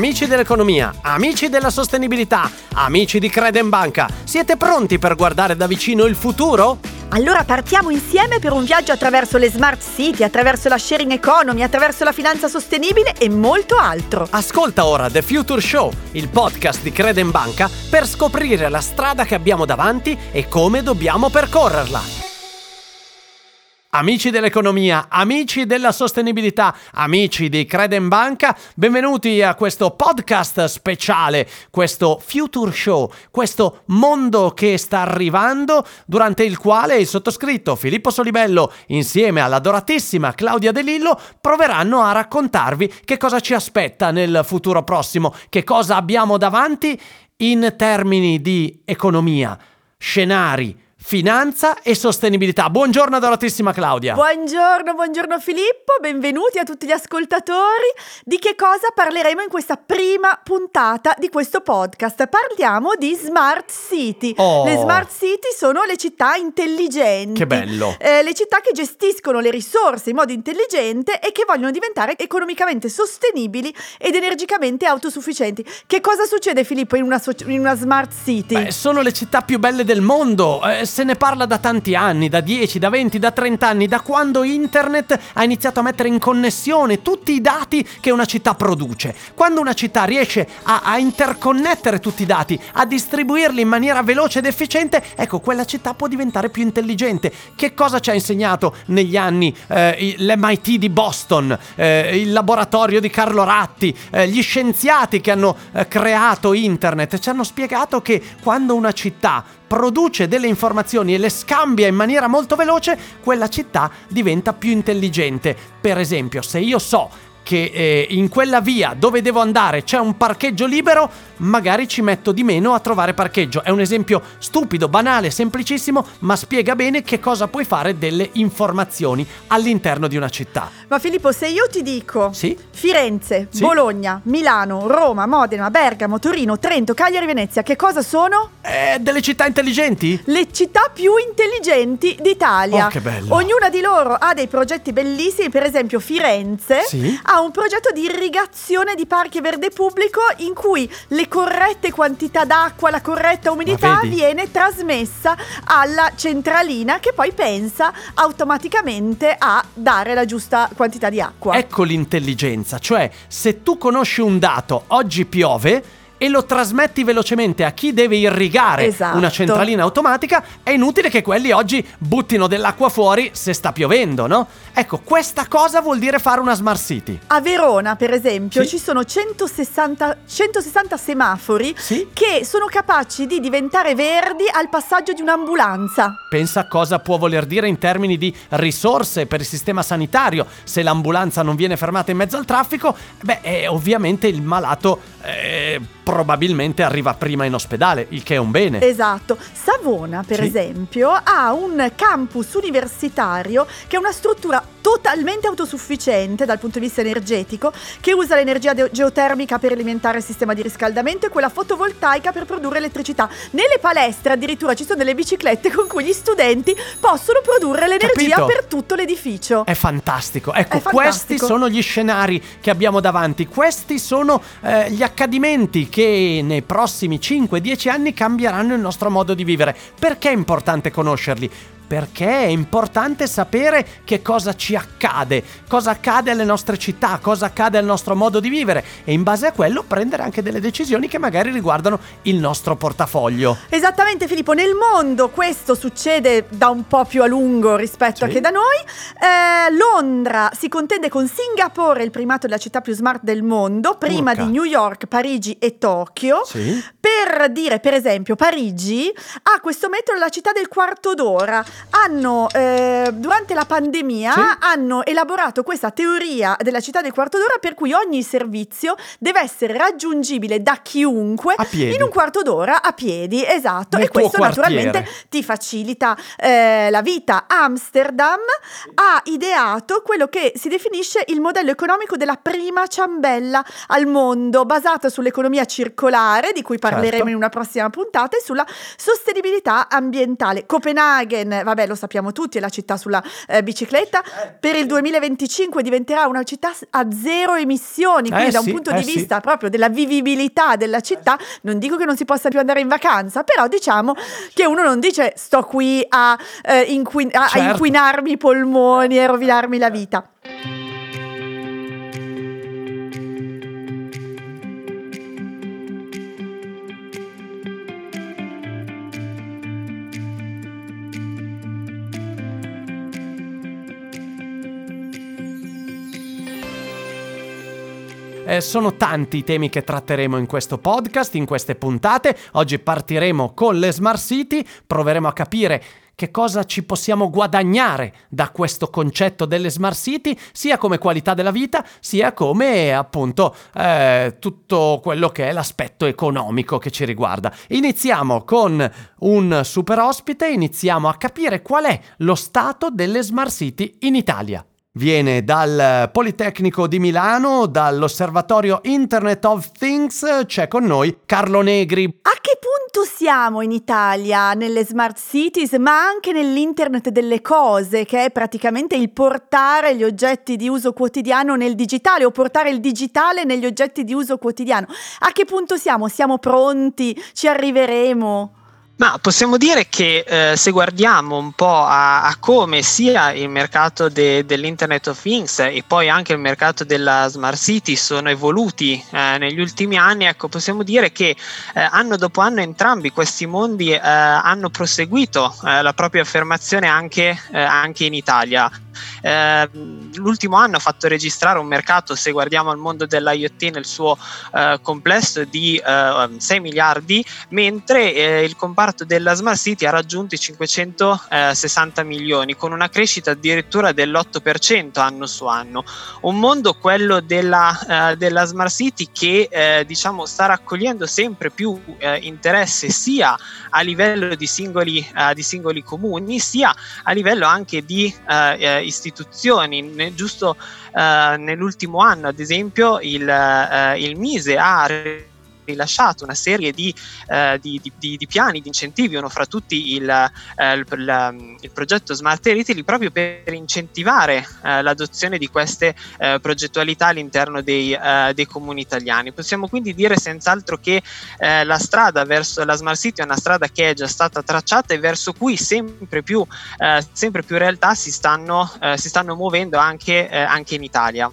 amici dell'economia, amici della sostenibilità, amici di Banca, siete pronti per guardare da vicino il futuro? Allora partiamo insieme per un viaggio attraverso le smart city, attraverso la sharing economy, attraverso la finanza sostenibile e molto altro. Ascolta ora The Future Show, il podcast di Banca, per scoprire la strada che abbiamo davanti e come dobbiamo percorrerla. Amici dell'economia, amici della sostenibilità, amici di Banca, benvenuti a questo podcast speciale, questo Future Show, questo mondo che sta arrivando, durante il quale il sottoscritto Filippo Solibello, insieme all'adoratissima Claudia De Lillo, proveranno a raccontarvi che cosa ci aspetta nel futuro prossimo, che cosa abbiamo davanti in termini di economia, scenari, finanza e sostenibilità. Buongiorno adoratissima Claudia. Buongiorno, buongiorno Filippo, benvenuti a tutti gli ascoltatori. Di che cosa parleremo in questa prima puntata di questo podcast? Parliamo di Smart City. Oh. Le Smart City sono le città intelligenti. Che bello. Eh, le città che gestiscono le risorse in modo intelligente e che vogliono diventare economicamente sostenibili ed energicamente autosufficienti. Che cosa succede Filippo in una, so- in una Smart City? Beh, sono le città più belle del mondo. Eh, se ne parla da tanti anni, da 10, da 20, da 30 anni, da quando internet ha iniziato a mettere in connessione tutti i dati che una città produce. Quando una città riesce a, a interconnettere tutti i dati, a distribuirli in maniera veloce ed efficiente, ecco, quella città può diventare più intelligente. Che cosa ci ha insegnato negli anni eh, l'MIT di Boston, eh, il laboratorio di Carlo Ratti, eh, gli scienziati che hanno eh, creato internet? Ci hanno spiegato che quando una città produce delle informazioni e le scambia in maniera molto veloce, quella città diventa più intelligente. Per esempio, se io so che eh, in quella via dove devo andare c'è un parcheggio libero, magari ci metto di meno a trovare parcheggio. È un esempio stupido, banale, semplicissimo, ma spiega bene che cosa puoi fare delle informazioni all'interno di una città. Ma Filippo, se io ti dico sì? Firenze, sì? Bologna, Milano, Roma, Modena, Bergamo, Torino, Trento, Cagliari, Venezia, che cosa sono? Eh, delle città intelligenti? Le città più intelligenti d'Italia. Oh, che bello! Ognuna di loro ha dei progetti bellissimi, per esempio Firenze sì? Ha un progetto di irrigazione di parchi verde pubblico in cui le corrette quantità d'acqua, la corretta umidità viene trasmessa alla centralina che poi pensa automaticamente a dare la giusta quantità di acqua. Ecco l'intelligenza, cioè se tu conosci un dato, oggi piove, e lo trasmetti velocemente a chi deve irrigare esatto. una centralina automatica, è inutile che quelli oggi buttino dell'acqua fuori se sta piovendo, no? Ecco, questa cosa vuol dire fare una smart city. A Verona, per esempio, sì. ci sono 160, 160 semafori sì? che sono capaci di diventare verdi al passaggio di un'ambulanza. Pensa cosa può voler dire in termini di risorse per il sistema sanitario. Se l'ambulanza non viene fermata in mezzo al traffico, beh, eh, ovviamente il malato eh, probabilmente arriva prima in ospedale, il che è un bene. Esatto. Savona, per Sì. esempio, ha un campus universitario che è una struttura totalmente autosufficiente dal punto di vista energetico, che usa l'energia de- geotermica per alimentare il sistema di riscaldamento e quella fotovoltaica per produrre elettricità. Nelle palestre addirittura ci sono delle biciclette con cui gli studenti possono produrre l'energia Capito? per tutto l'edificio. È fantastico. Ecco, È fantastico. questi sono gli scenari che abbiamo davanti. Questi sono eh, gli accadimenti che nei prossimi 5-10 anni cambieranno il nostro modo di vivere. Perché è importante conoscerli? Perché è importante sapere che cosa ci accade, cosa accade alle nostre città, cosa accade al nostro modo di vivere e in base a quello prendere anche delle decisioni che magari riguardano il nostro portafoglio. Esattamente Filippo, nel mondo questo succede da un po' più a lungo rispetto Sì. a che da noi. Eh, Londra si contende con Singapore il primato della città più smart del mondo, prima Urca. di New York, Parigi e Tokyo. Sì? Per dire, per esempio, Parigi ha questo metro la città del quarto d'ora. Hanno, eh, durante la pandemia, Sì. hanno elaborato questa teoria della città del quarto d'ora per cui ogni servizio deve essere raggiungibile da chiunque in un quarto d'ora a piedi, esatto. Nel e questo quartiere. naturalmente ti facilita eh, la vita. Amsterdam ha ideato quello che si definisce il modello economico della prima ciambella al mondo, basato sull'economia circolare, di cui parleremo Certo. in una prossima puntata, e sulla sostenibilità ambientale. Copenaghen, vabbè lo sappiamo tutti, è la città sulla eh, bicicletta, per il 2025 diventerà una città a zero emissioni, quindi Eh da un sì, punto eh di sì. vista proprio della vivibilità della città, non dico che non si possa più andare in vacanza, però diciamo che uno non dice sto qui a, eh, inquin- a- a Certo. inquinarmi i polmoni e rovinarmi la vita. Eh, sono tanti i temi che tratteremo in questo podcast, in queste puntate. Oggi partiremo con le Smart City, proveremo a capire che cosa ci possiamo guadagnare da questo concetto delle Smart City, sia come qualità della vita, sia come appunto eh, tutto quello che è l'aspetto economico che ci riguarda. Iniziamo con un super ospite, iniziamo a capire qual è lo stato delle Smart City in Italia. Viene dal Politecnico di Milano, dall'Osservatorio Internet of Things, c'è con noi Carlo Negri. A che punto siamo in Italia nelle smart cities, ma anche nell'internet delle cose, che è praticamente il portare gli oggetti di uso quotidiano nel digitale o portare il digitale negli oggetti di uso quotidiano? A che punto siamo? Siamo pronti? Ci arriveremo? Ma possiamo dire che eh, se guardiamo un po' a, a come sia il mercato de- dell'Internet of Things e poi anche il mercato della Smart City sono evoluti eh, negli ultimi anni, ecco, possiamo dire che eh, anno dopo anno entrambi questi mondi eh, hanno proseguito eh, la propria affermazione anche, eh, anche in Italia. Eh, l'ultimo anno ha fatto registrare un mercato, se guardiamo al mondo dell'IoT nel suo eh, complesso, di eh, 6 miliardi, mentre eh, il comparto della Smart City ha raggiunto i 560 milioni, con una crescita addirittura dell'8% anno su anno. Un mondo, quello della, eh, della Smart City, che eh, diciamo sta raccogliendo sempre più eh, interesse sia a livello di singoli, eh, di singoli comuni, sia a livello anche di eh, eh, istituzioni. Ne- giusto eh, nell'ultimo anno, ad esempio, il, eh, il Mise ha rilasciato una serie di, eh, di, di- di- piani, di incentivi, uno fra tutti il, eh, il- il- il progetto Smart Retail, proprio per incentivare eh, l'adozione di queste eh, progettualità all'interno dei, eh, dei comuni italiani. Possiamo quindi dire senz'altro che eh, la strada verso la Smart City è una strada che è già stata tracciata e verso cui sempre più, sempre più realtà si stanno, si stanno muovendo anche, anche in Italia.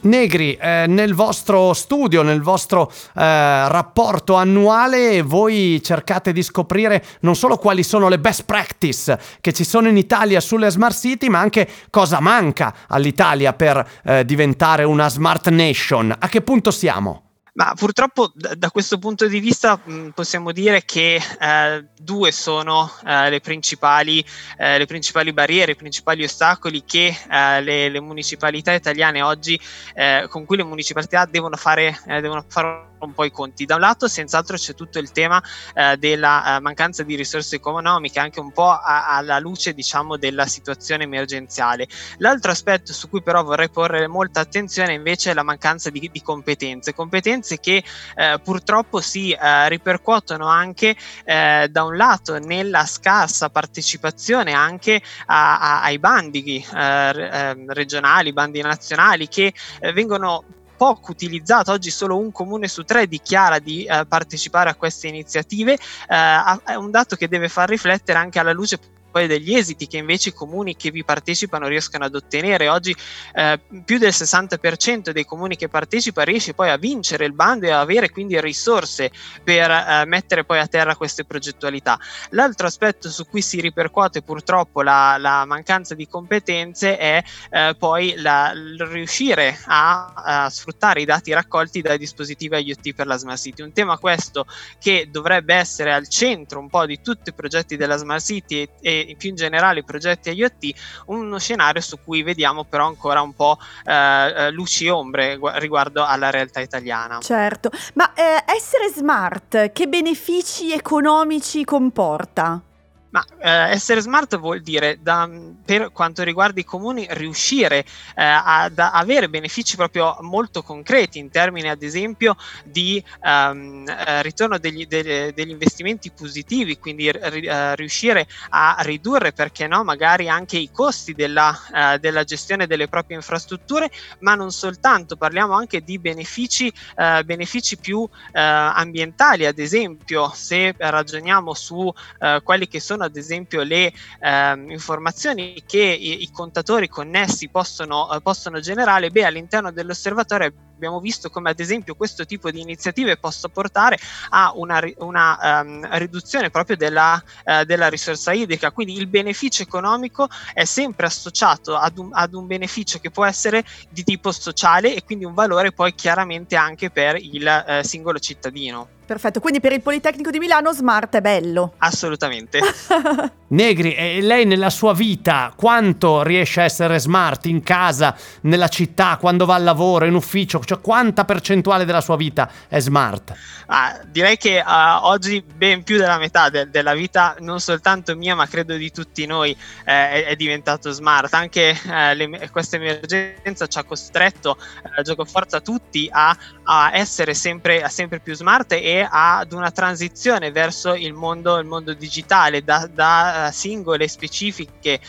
Negri, eh, nel vostro studio, nel vostro eh, rapporto annuale, voi cercate di scoprire non solo quali sono le best practice che ci sono in Italia sulle smart city, ma anche cosa manca all'Italia per eh, diventare una smart nation. A che punto siamo? Ma purtroppo da, da questo punto di vista mh, possiamo dire che eh, due sono eh, le, principali, eh, le principali barriere, i principali ostacoli che eh, le, le municipalità italiane oggi, eh, con cui le municipalità devono fare, eh, devono fare un po' i conti. Da un lato senz'altro c'è tutto il tema eh, della eh, mancanza di risorse economiche, anche un po' a- alla luce diciamo della situazione emergenziale. L'altro aspetto su cui però vorrei porre molta attenzione invece è la mancanza di, di competenze, competenze che eh, purtroppo si eh, ripercuotono anche eh, da un lato nella scarsa partecipazione anche a- a- ai bandi eh, ehm, regionali, bandi nazionali che eh, vengono poco utilizzato, oggi solo un comune su tre dichiara di eh, partecipare a queste iniziative, eh, è un dato che deve far riflettere anche alla luce poi degli esiti che invece i comuni che vi partecipano riescono ad ottenere. Oggi eh, più del 60% dei comuni che partecipa riesce poi a vincere il bando e a avere quindi risorse per eh, mettere poi a terra queste progettualità. L'altro aspetto su cui si ripercuote purtroppo la, la mancanza di competenze è eh, poi la- riuscire a, a sfruttare i dati raccolti dai dispositivi IoT per la Smart City. Un tema questo che dovrebbe essere al centro un po' di tutti i progetti della Smart City e, e più in generale i progetti IoT, uno scenario su cui vediamo però ancora un po' eh, eh, luci e ombre gu- riguardo alla realtà italiana. Certo, ma eh, essere smart che benefici economici comporta? Ma eh, essere smart vuol dire, da, per quanto riguarda i comuni, riuscire eh, ad avere benefici proprio molto concreti in termini, ad esempio, di um, eh, ritorno degli, de, degli, investimenti positivi, quindi r- riuscire a ridurre, perché no, magari anche i costi della, uh, della, gestione delle proprie infrastrutture, ma non soltanto, parliamo anche di benefici, uh, benefici più ambientali, ad esempio, se ragioniamo su quelli che sono sono ad esempio le eh, informazioni che i, i, contatori connessi possono, eh, possono generare, beh all'interno dell'osservatorio abbiamo visto come ad esempio questo tipo di iniziative possa portare a una, una um, riduzione proprio della, uh, della, risorsa idrica, quindi il beneficio economico è sempre associato ad un, ad un, beneficio che può essere di tipo sociale e quindi un valore poi chiaramente anche per il uh, singolo cittadino. Perfetto, quindi per il Politecnico di Milano smart è bello. Assolutamente. Negri, e lei nella sua vita quanto riesce a essere smart in casa, nella città, quando va al lavoro, in ufficio? Cioè quanta percentuale della sua vita è smart? Ah, direi che uh, oggi ben più della metà de- della vita, non soltanto mia, ma credo di tutti noi, eh, è-, diventato smart. Anche eh, le- questa emergenza ci ha costretto, eh, gioco forza tutti, a, a essere sempre, a sempre più smart e ad una transizione verso il mondo, il mondo digitale da, da uh, singole specifiche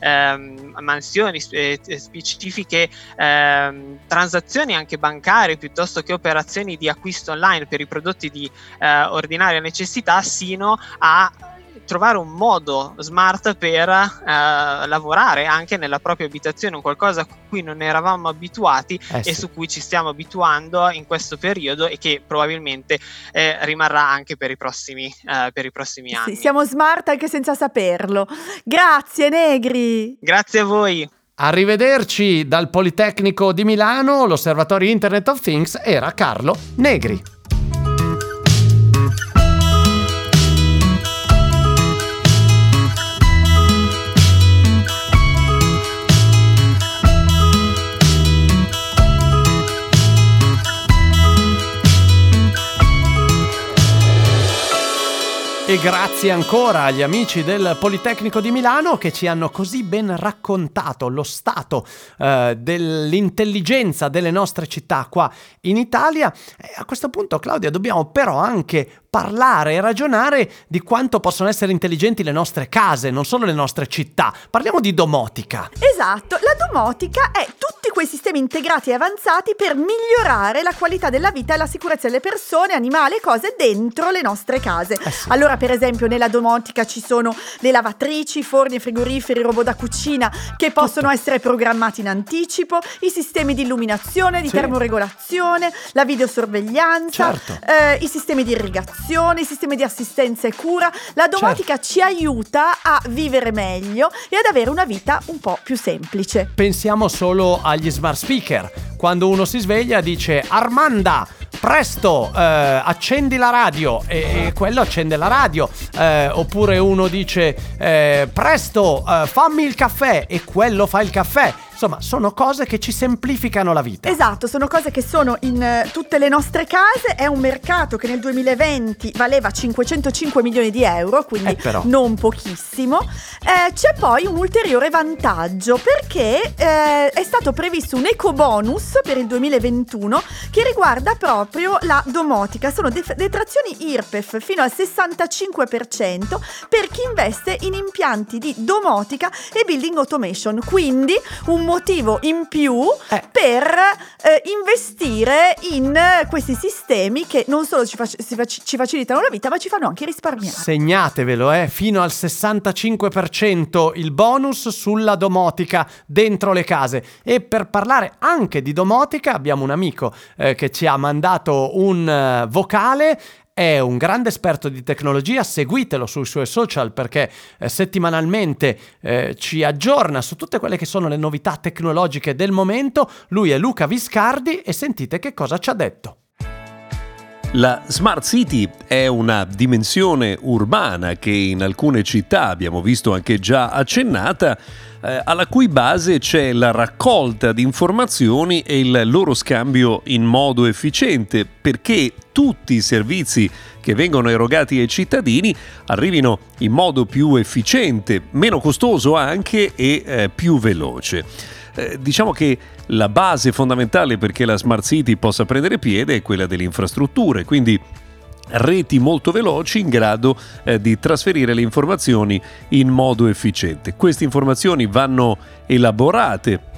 ehm, mansioni eh, specifiche ehm, transazioni anche bancarie piuttosto che operazioni di acquisto online per i prodotti di eh, ordinaria necessità sino a trovare un modo smart per eh, lavorare anche nella propria abitazione, un qualcosa a cui non eravamo abituati eh sì. e su cui ci stiamo abituando in questo periodo e che probabilmente eh, rimarrà anche per i prossimi, eh, per i prossimi anni. Sì, siamo smart anche senza saperlo. Grazie Negri. Grazie a voi. Arrivederci dal Politecnico di Milano, l'osservatorio Internet of Things era Carlo Negri. E grazie ancora agli amici del Politecnico di Milano che ci hanno così ben raccontato lo stato eh, dell'intelligenza delle nostre città qua in Italia. E a questo punto, Claudia, dobbiamo però anche parlare e ragionare di quanto possono essere intelligenti le nostre case, non solo le nostre città. Parliamo di domotica. Esatto, la domotica è tutti quei sistemi integrati e avanzati per migliorare la qualità della vita e la sicurezza delle persone, animali e cose dentro le nostre case. Eh sì. Allora, per esempio, nella domotica ci sono le lavatrici, forni frigoriferi, robot da cucina che possono Tutto. essere programmati in anticipo, i sistemi di illuminazione, di sì. termoregolazione, la videosorveglianza, certo. eh, i sistemi di irrigazione i sistemi di assistenza e cura. La domotica certo. ci aiuta a vivere meglio e ad avere una vita un po' più semplice. Pensiamo solo agli smart speaker. Quando uno si sveglia dice Armanda, presto, eh, accendi la radio e, e, quello accende la radio. Eh, oppure uno dice eh, presto, eh, fammi il caffè e quello fa il caffè. Insomma, sono cose che ci semplificano la vita. Esatto, sono cose che sono in uh, tutte le nostre case. È un mercato che nel 2020 valeva 505 milioni di euro, quindi eh, non pochissimo. Eh, c'è poi un ulteriore vantaggio perché eh, è stato previsto un eco bonus per il 2021 che riguarda proprio la domotica. Sono def- detrazioni IRPEF fino al 65% per chi investe in impianti di domotica e building automation. Quindi un motivo in più eh. per eh, investire in questi sistemi che non solo ci, fac- fac- ci, facilitano la vita, ma ci fanno anche risparmiare. Segnatevelo, eh, fino al 65% il bonus sulla domotica dentro le case. E per parlare anche di domotica abbiamo un amico eh, che ci ha mandato un uh, vocale è un grande esperto di tecnologia, seguitelo sui suoi social perché eh, settimanalmente eh, ci aggiorna su tutte quelle che sono le novità tecnologiche del momento. Lui è Luca Viscardi e sentite che cosa ci ha detto. La Smart City è una dimensione urbana che in alcune città abbiamo visto anche già accennata eh, alla cui base c'è la raccolta di informazioni e il loro scambio in modo efficiente perché tutti i servizi che vengono erogati ai cittadini arrivino in modo più efficiente, meno costoso anche e eh, più veloce. Eh, diciamo che la base fondamentale perché la Smart City possa prendere piede è quella delle infrastrutture, quindi reti molto veloci in grado eh, di trasferire le informazioni in modo efficiente. Queste informazioni vanno elaborate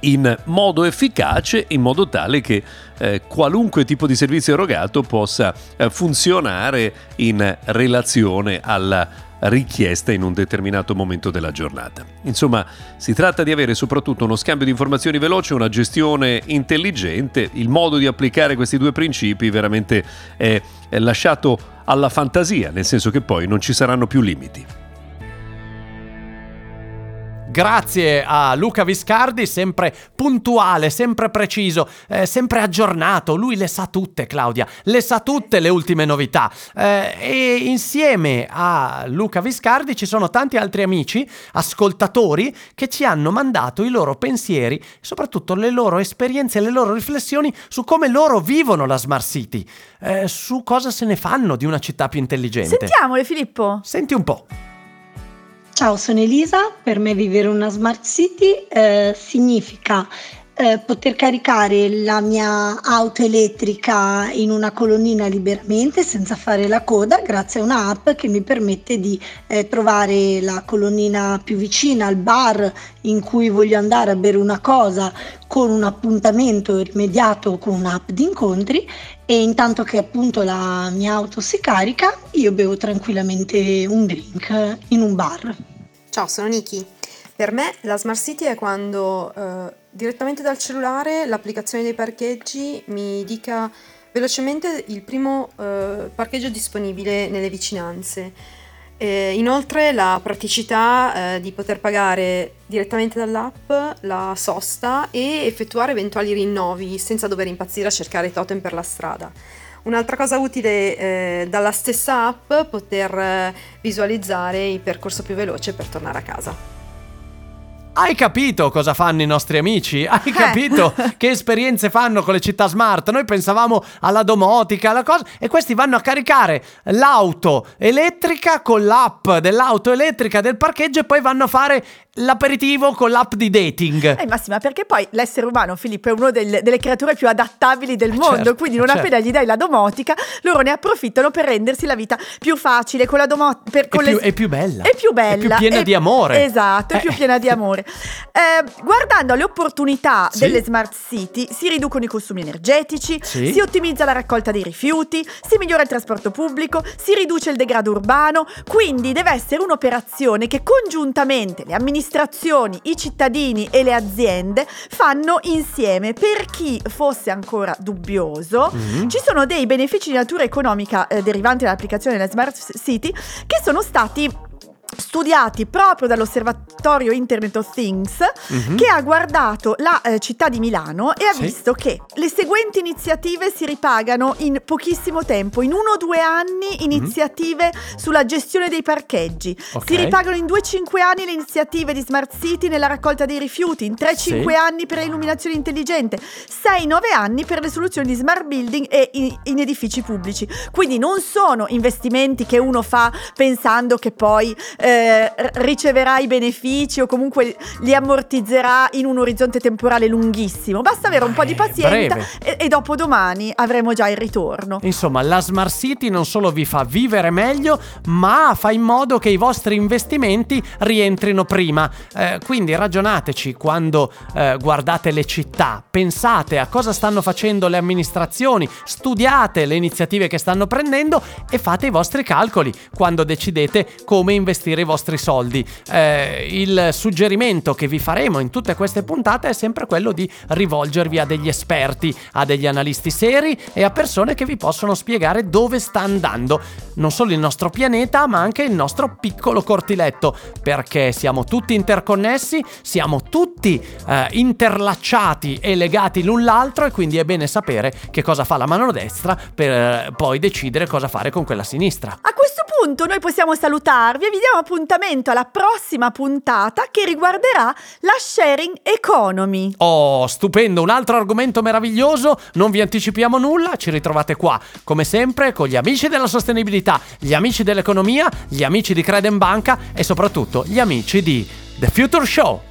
in modo efficace in modo tale che eh, qualunque tipo di servizio erogato possa eh, funzionare in relazione alla richiesta in un determinato momento della giornata. Insomma, si tratta di avere soprattutto uno scambio di informazioni veloce, una gestione intelligente, il modo di applicare questi due principi veramente è, lasciato alla fantasia, nel senso che poi non ci saranno più limiti. Grazie a Luca Viscardi, sempre puntuale, sempre preciso, eh, sempre aggiornato. Lui le sa tutte, Claudia, le sa tutte le ultime novità. Eh, e insieme a Luca Viscardi ci sono tanti altri amici, ascoltatori, che ci hanno mandato i loro pensieri, soprattutto le loro esperienze, le loro riflessioni su come loro vivono la Smart City, eh, su cosa se ne fanno di una città più intelligente. Sentiamole, Filippo. Senti un po'. Ciao, sono Elisa. Per me vivere una smart city eh, significa eh, poter caricare la mia auto elettrica in una colonnina liberamente senza fare la coda grazie a un'app che mi permette di eh, trovare la colonnina più vicina al bar in cui voglio andare a bere una cosa con un appuntamento rimediato con un'app di incontri e intanto che appunto la mia auto si carica io bevo tranquillamente un drink in un bar. Ciao, sono Niki. Per me la Smart City è quando eh, direttamente dal cellulare l'applicazione dei parcheggi mi dica velocemente il primo eh, parcheggio disponibile nelle vicinanze. E inoltre la praticità eh, di poter pagare direttamente dall'app la sosta e effettuare eventuali rinnovi senza dover impazzire a cercare totem per la strada. Un'altra cosa utile eh, dalla stessa app poter eh, visualizzare il percorso più veloce per tornare a casa. Hai capito cosa fanno i nostri amici? Hai eh. capito che esperienze fanno con le città smart? Noi pensavamo alla domotica, alla cosa, e questi vanno a caricare l'auto elettrica con l'app dell'auto elettrica del parcheggio e poi vanno a fare l'aperitivo con l'app di dating. Eh, Massima, perché poi l'essere umano, Filippo, è una del, delle creature più adattabili del mondo. Certo, quindi, non certo. appena gli dai la domotica, loro ne approfittano per rendersi la vita più facile. Con la domotica. È, più, le... è più bella. È più bella. È più piena è... di amore. Esatto, è eh. più piena di amore. Eh, guardando alle opportunità sì. delle smart city, si riducono i consumi energetici, sì. si ottimizza la raccolta dei rifiuti, si migliora il trasporto pubblico, si riduce il degrado urbano. Quindi deve essere un'operazione che congiuntamente le amministrazioni i cittadini e le aziende fanno insieme. Per chi fosse ancora dubbioso, mm-hmm. ci sono dei benefici di natura economica eh, derivanti dall'applicazione della Smart City che sono stati studiati proprio dall'osservatorio Internet of Things mm-hmm. che ha guardato la eh, città di Milano e ha sì. visto che le seguenti iniziative si ripagano in pochissimo tempo, in uno o due anni mhm. iniziative mm-hmm. sulla gestione dei parcheggi, okay. si ripagano in 2-5 anni le iniziative di Smart City nella raccolta dei rifiuti, in 3-5 sì. anni per l'illuminazione intelligente, 6-9 anni per le soluzioni di smart building e in, in edifici pubblici. Quindi non sono investimenti che uno fa pensando che poi eh, riceverà i benefici o comunque li ammortizzerà in un orizzonte temporale lunghissimo. Basta avere un po' di pazienza e, e dopo domani avremo già il ritorno. Insomma, la Smart City non solo vi fa vivere meglio, ma fa in modo che i vostri investimenti rientrino prima. Eh, quindi ragionateci quando eh, guardate le città, pensate a cosa stanno facendo le amministrazioni, studiate le iniziative che stanno prendendo e fate i vostri calcoli quando decidete come investire investire i vostri soldi. Eh, il suggerimento che vi faremo in tutte queste puntate è sempre quello di rivolgervi a degli esperti, a degli analisti seri e a persone che vi possono spiegare dove sta andando non solo il nostro pianeta, ma anche il nostro piccolo cortiletto, perché siamo tutti interconnessi, siamo tutti eh, interlacciati e legati l'un l'altro e quindi è bene sapere che cosa fa la mano destra per eh, poi decidere cosa fare con quella sinistra. A punto noi possiamo salutarvi e vi diamo appuntamento alla prossima puntata che riguarderà la sharing economy. Oh, stupendo, un altro argomento meraviglioso, non vi anticipiamo nulla, ci ritrovate qua, come sempre, con gli amici della sostenibilità, gli amici dell'economia, gli amici di Credem Banca e soprattutto gli amici di The Future Show.